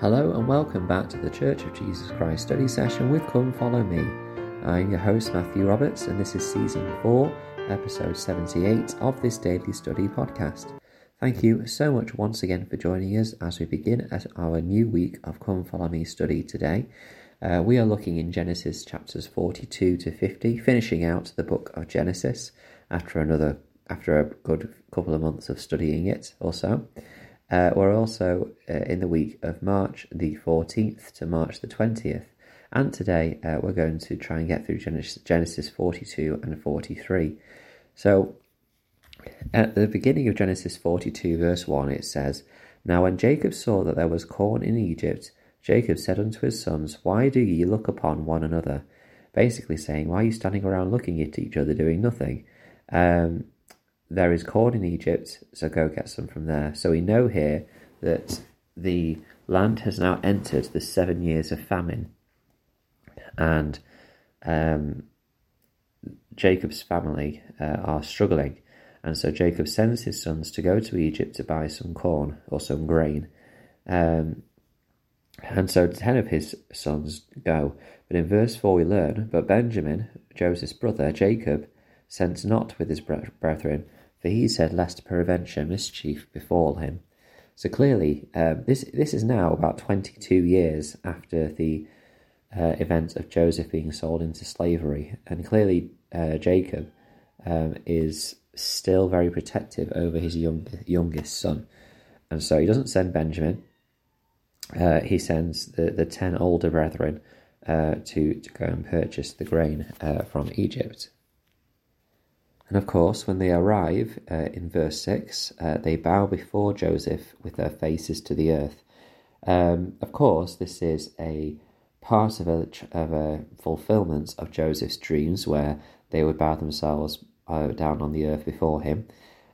Hello and welcome back to the Church of Jesus Christ study session with Come Follow Me. I'm your host Matthew Roberts and this is season 4, episode 78 of this daily study podcast. Thank you so much once again for joining us as we begin at our new week of Come Follow Me study today. Uh, we are looking in Genesis chapters 42 to 50, finishing out the book of Genesis after another after a good couple of months of studying it or so. Uh, we're also uh, in the week of March the 14th to March the 20th. And today uh, we're going to try and get through Genesis 42 and 43. So at the beginning of Genesis 42, verse 1, it says, Now when Jacob saw that there was corn in Egypt, Jacob said unto his sons, Why do ye look upon one another? Basically saying, Why are you standing around looking at each other doing nothing? Um, there is corn in Egypt, so go get some from there. So we know here that the land has now entered the seven years of famine, and um, Jacob's family uh, are struggling. And so Jacob sends his sons to go to Egypt to buy some corn or some grain. Um, and so ten of his sons go. But in verse 4 we learn, But Benjamin, Joseph's brother, Jacob, sent not with his brethren, for he said, lest peradventure mischief befall him. So clearly, um, this this is now about 22 years after the uh, event of Joseph being sold into slavery, and clearly uh, Jacob um, is still very protective over his young, youngest son, and so he doesn't send Benjamin. Uh, he sends the, the ten older brethren uh, to to go and purchase the grain uh, from Egypt. And of course, when they arrive uh, in verse 6, uh, they bow before Joseph with their faces to the earth. Um, of course, this is a part of a, of a fulfillment of Joseph's dreams where they would bow themselves uh, down on the earth before him.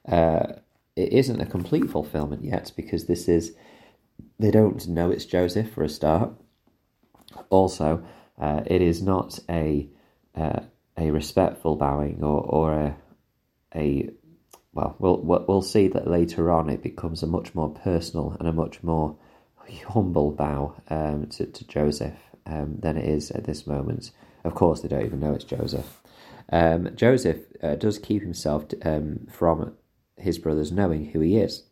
Uh, it isn't a complete fulfillment yet because this is, they don't know it's Joseph for a start. Also, uh, it is not a uh, a respectful bowing or, or a a well, we'll we'll see that later on it becomes a much more personal and a much more humble bow um, to, to Joseph um, than it is at this moment. Of course, they don't even know it's Joseph. Um, Joseph uh, does keep himself um, from his brothers knowing who he is.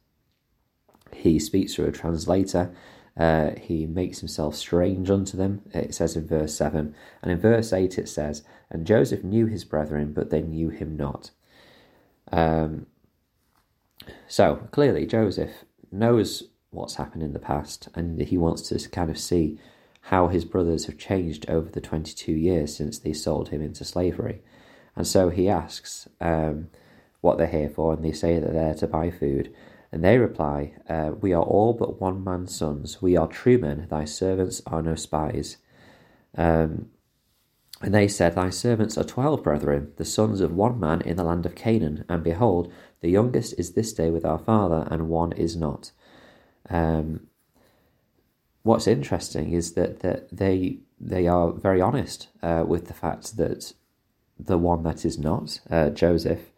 He speaks through a translator. Uh, he makes himself strange unto them, it says in verse 7. And in verse 8 it says, And Joseph knew his brethren, but they knew him not. Um, so clearly, Joseph knows what's happened in the past, and he wants to kind of see how his brothers have changed over the 22 years since they sold him into slavery. And so he asks um, what they're here for, and they say that they're to buy food. And they reply, uh, We are all but one man's sons. We are true men. Thy servants are no spies. Um, and they said, Thy servants are twelve brethren, the sons of one man in the land of Canaan, and behold, the youngest is this day with our father, and one is not. Um, what's interesting is that, that they they are very honest uh, with the fact that the one that is not, uh, Joseph,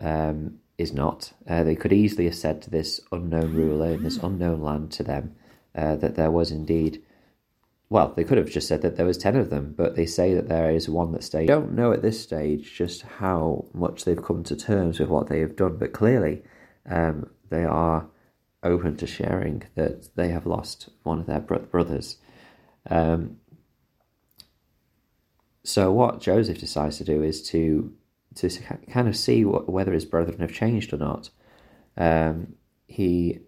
um, is not. Uh, they could easily have said to this unknown ruler in this unknown land to them uh, that there was indeed well, they could have just said that there was 10 of them, but they say that there is one that stayed. I don't know at this stage just how much they've come to terms with what they have done, but clearly um, they are open to sharing that they have lost one of their brothers. Um, so what Joseph decides to do is to to kind of see what, whether his brethren have changed or not. Um, he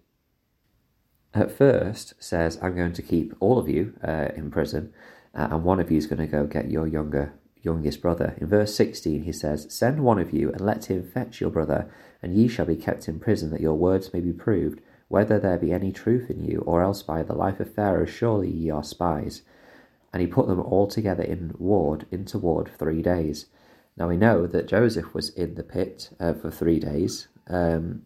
at first says, I'm going to keep all of you uh, in prison, uh, and one of you is going to go get your younger youngest brother. In verse 16, he says, Send one of you, and let him fetch your brother, and ye shall be kept in prison, that your words may be proved, whether there be any truth in you, or else by the life of Pharaoh surely ye are spies. And he put them all together in ward, into ward, three days. Now we know that Joseph was in the pit uh, for three days. Um,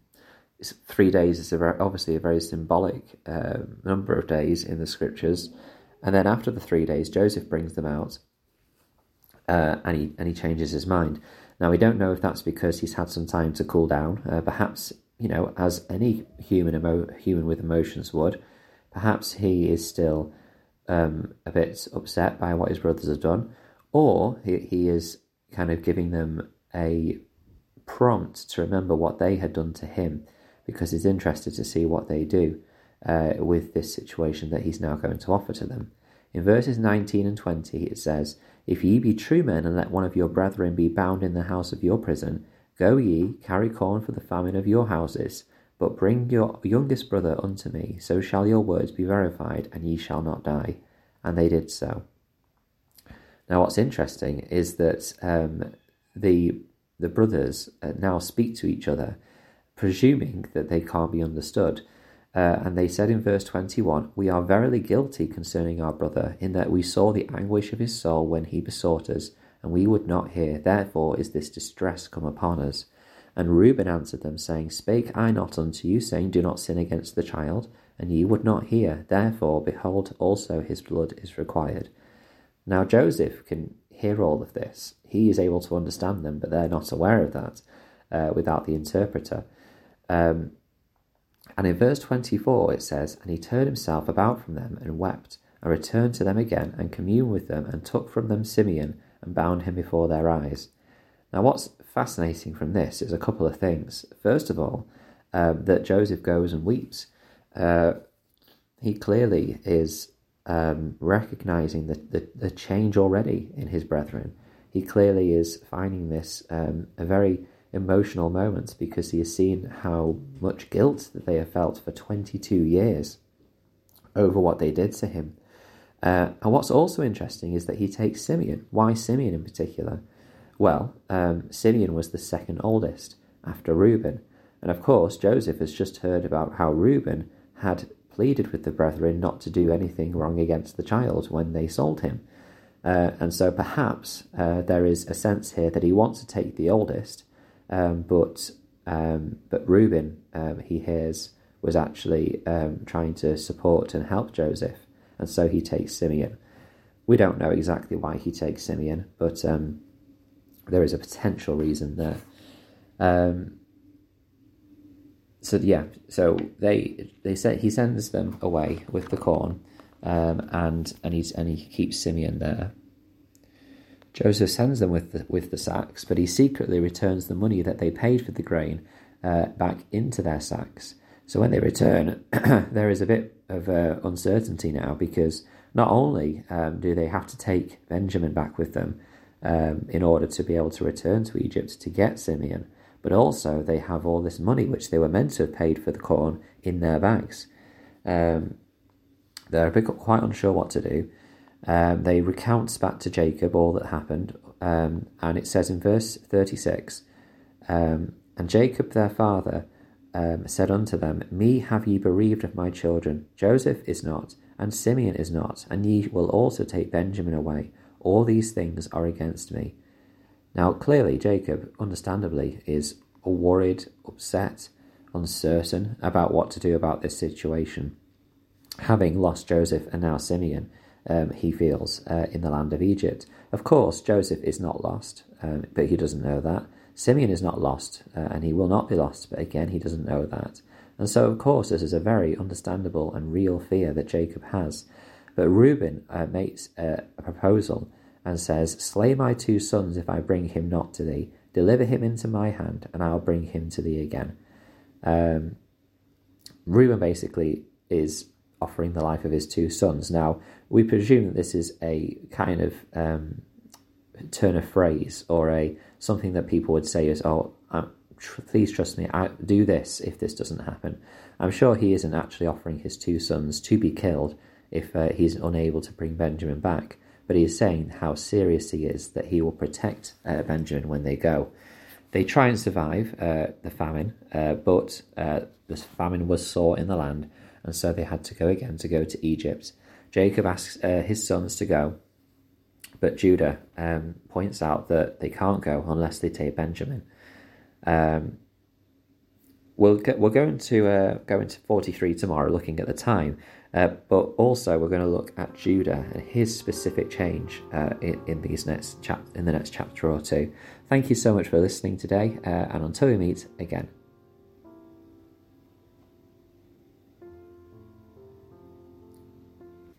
three days is a very, obviously a very symbolic uh, number of days in the scriptures. And then after the three days, Joseph brings them out, uh, and he and he changes his mind. Now we don't know if that's because he's had some time to cool down. Uh, perhaps you know, as any human emo- human with emotions would, Perhaps he is still um, a bit upset by what his brothers have done, or he, he is kind of giving them a prompt to remember what they had done to him because he's interested to see what they do uh, with this situation that he's now going to offer to them. In verses 19 and 20, it says, If ye be true men, and let one of your brethren be bound in the house of your prison, go ye, carry corn for the famine of your houses, but bring your youngest brother unto me, so shall your words be verified, and ye shall not die. And they did so. Now, what's interesting is that um, the the brothers uh, now speak to each other, presuming that they can't be understood. Uh, and they said in verse 21 We are verily guilty concerning our brother, in that we saw the anguish of his soul when he besought us, and we would not hear. Therefore is this distress come upon us. And Reuben answered them, saying, Spake I not unto you, saying, Do not sin against the child? And ye would not hear. Therefore, behold, also his blood is required. Now Joseph can hear all of this. He is able to understand them, but they're not aware of that uh, without the interpreter. Um, and in verse 24 it says, And he turned himself about from them and wept, and returned to them again, and communed with them, and took from them Simeon, and bound him before their eyes. Now, what's fascinating from this is a couple of things. First of all, um, that Joseph goes and weeps. Uh, he clearly is um, recognizing the, the, the, change already in his brethren. He clearly is finding this um, a very emotional moments because he has seen how much guilt that they have felt for 22 years over what they did to him. Uh, and what's also interesting is that he takes Simeon. Why Simeon in particular? Well, um, Simeon was the second oldest after Reuben. And of course, Joseph has just heard about how Reuben had pleaded with the brethren not to do anything wrong against the child when they sold him. Uh, and so perhaps uh, there is a sense here that he wants to take the oldest, um, but um, but Reuben, um, he hears, was actually um, trying to support and help Joseph, and so he takes Simeon. We don't know exactly why he takes Simeon, but um, there is a potential reason there. Um, so yeah, so they they say he sends them away with the corn, and and he's and he keeps Simeon there. Joseph sends them with the, with the sacks, but he secretly returns the money that they paid for the grain uh, back into their sacks. So when they return, there is a bit of uh, uncertainty now because not only um, do they have to take Benjamin back with them um, in order to be able to return to Egypt to get Simeon, but also they have all this money which they were meant to have paid for the corn in their bags. Um, they're a bit quite unsure what to do. Um, they recount back to Jacob all that happened, um, and it says in verse 36 um, And Jacob their father um, said unto them, Me have ye bereaved of my children. Joseph is not, and Simeon is not, and ye will also take Benjamin away. All these things are against me. Now, clearly, Jacob, understandably, is worried, upset, uncertain about what to do about this situation. Having lost Joseph and now Simeon, um, he feels uh, in the land of Egypt. Of course, Joseph is not lost, um, but he doesn't know that. Simeon is not lost, uh, and he will not be lost, but again, he doesn't know that. And so, of course, this is a very understandable and real fear that Jacob has. But Reuben uh, makes a, a proposal and says, Slay my two sons if I bring him not to thee. Deliver him into my hand, and I'll bring him to thee again. Um, Reuben basically is offering the life of his two sons. Now, we presume that this is a kind of um, turn of phrase or a something that people would say is, "Oh, tr- please trust me. I do this if this doesn't happen." I'm sure he isn't actually offering his two sons to be killed if uh, he's unable to bring Benjamin back but he is saying how serious he is that he will protect uh, Benjamin when they go. They try and survive uh, the famine, uh, but uh, the famine was sore in the land, and so they had to go again to go to Egypt. Jacob asks uh, his sons to go, but Judah um, points out that they can't go unless they take Benjamin. Um, we'll get, we're going to uh, go into 43 tomorrow, looking at the time, uh, but also, we're going to look at Judah and his specific change uh, in, in, these next chap- in the next chapter or two. Thank you so much for listening today, uh, and until we meet again.